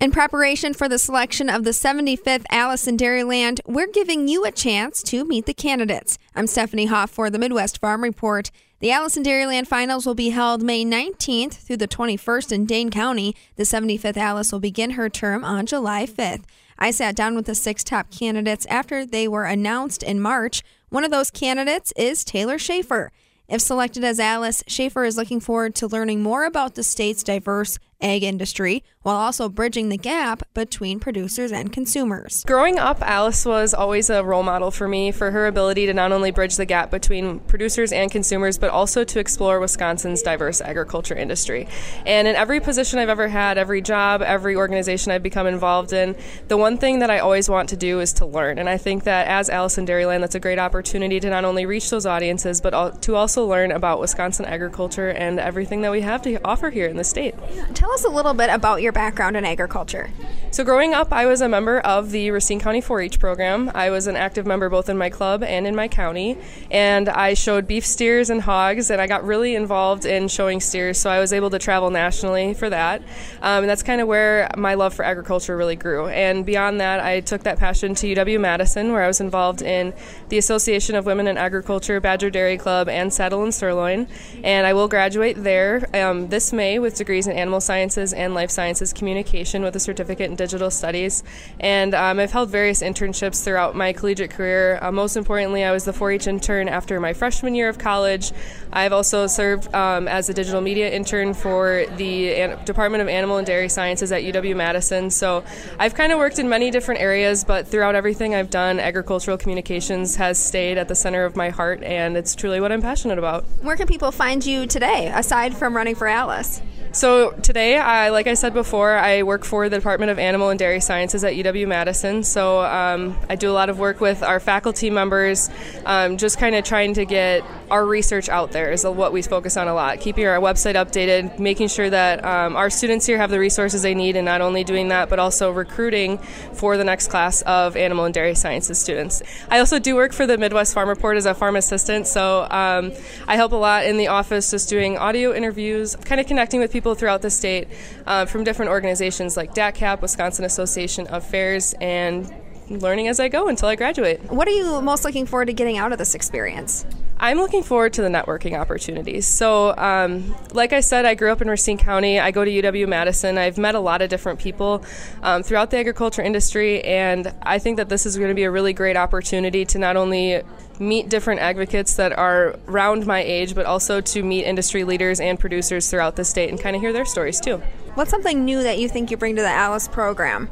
In preparation for the selection of the 75th Alice in Dairyland, we're giving you a chance to meet the candidates. I'm Stephanie Hoff for the Midwest Farm Report. The Alice in Dairyland Finals will be held May 19th through the 21st in Dane County. The 75th Alice will begin her term on July 5th. I sat down with the six top candidates after they were announced in March. One of those candidates is Taylor Schaefer. If selected as Alice, Schaefer is looking forward to learning more about the state's diverse ag industry while also bridging the gap between producers and consumers. Growing up, Alice was always a role model for me for her ability to not only bridge the gap between producers and consumers, but also to explore Wisconsin's diverse agriculture industry. And in every position I've ever had, every job, every organization I've become involved in, the one thing that I always want to do is to learn. And I think that as Alice in Dairyland, that's a great opportunity to not only reach those audiences, but to also learn about Wisconsin agriculture and everything that we have to offer here in the state. Tell us a little bit about your background in agriculture. So, growing up, I was a member of the Racine County 4 H program. I was an active member both in my club and in my county, and I showed beef steers and hogs, and I got really involved in showing steers, so I was able to travel nationally for that. Um, and that's kind of where my love for agriculture really grew. And beyond that, I took that passion to UW Madison, where I was involved in the Association of Women in Agriculture, Badger Dairy Club, and Saddle and Sirloin. And I will graduate there um, this May with degrees in animal sciences and life sciences communication with a certificate in digital studies. And um, I've held various internships throughout my collegiate career. Uh, most importantly, I was the 4 H intern after my freshman year of college. I've also served um, as a digital media intern for the An- Department of Animal and Dairy Sciences at UW Madison. So I've kind of worked in many different areas, but throughout everything I've done, agricultural communications has stayed at the center of my heart, and it's truly what I'm passionate about. Where can people find you today, aside from running for Alice? So today, I, like I said before, I work for the Department of Animal and Dairy Sciences at UW Madison. So um, I do a lot of work with our faculty members, um, just kind of trying to get our research out there is what we focus on a lot. Keeping our website updated, making sure that um, our students here have the resources they need, and not only doing that, but also recruiting for the next class of animal and dairy sciences students. I also do work for the Midwest Farm Report as a farm assistant, so um, I help a lot in the office just doing audio interviews, kind of connecting with people throughout the state uh, from different organizations like DATCP, Wisconsin Association of Fairs, and learning as I go until I graduate. What are you most looking forward to getting out of this experience? I'm looking forward to the networking opportunities. So, um, like I said, I grew up in Racine County. I go to UW Madison. I've met a lot of different people um, throughout the agriculture industry, and I think that this is going to be a really great opportunity to not only meet different advocates that are around my age, but also to meet industry leaders and producers throughout the state and kind of hear their stories too. What's something new that you think you bring to the Alice program?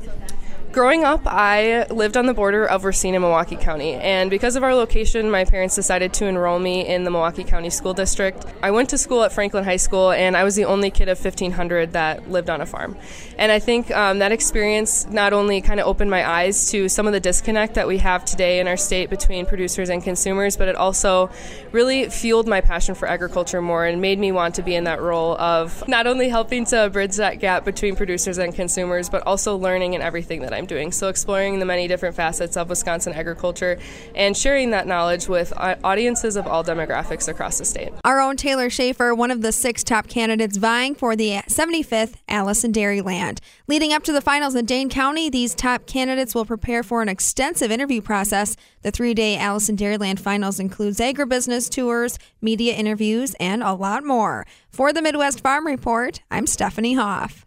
Growing up, I lived on the border of Racine and Milwaukee County, and because of our location, my parents decided to enroll me in the Milwaukee County School District. I went to school at Franklin High School, and I was the only kid of 1,500 that lived on a farm. And I think um, that experience not only kind of opened my eyes to some of the disconnect that we have today in our state between producers and consumers, but it also really fueled my passion for agriculture more and made me want to be in that role of not only helping to bridge that gap between producers and consumers, but also learning in everything that I'm doing. So, exploring the many different facets of Wisconsin agriculture and sharing that knowledge with audiences of all demographics across the state. Our own Taylor Schaefer, one of the six top candidates vying for the 75th Alice in Dairyland. Leading up to the finals in Dane County, these top candidates will prepare for an extensive interview process. The three day in Dairyland finals includes agribusiness tours, media interviews, and a lot more. For the Midwest Farm Report, I'm Stephanie Hoff.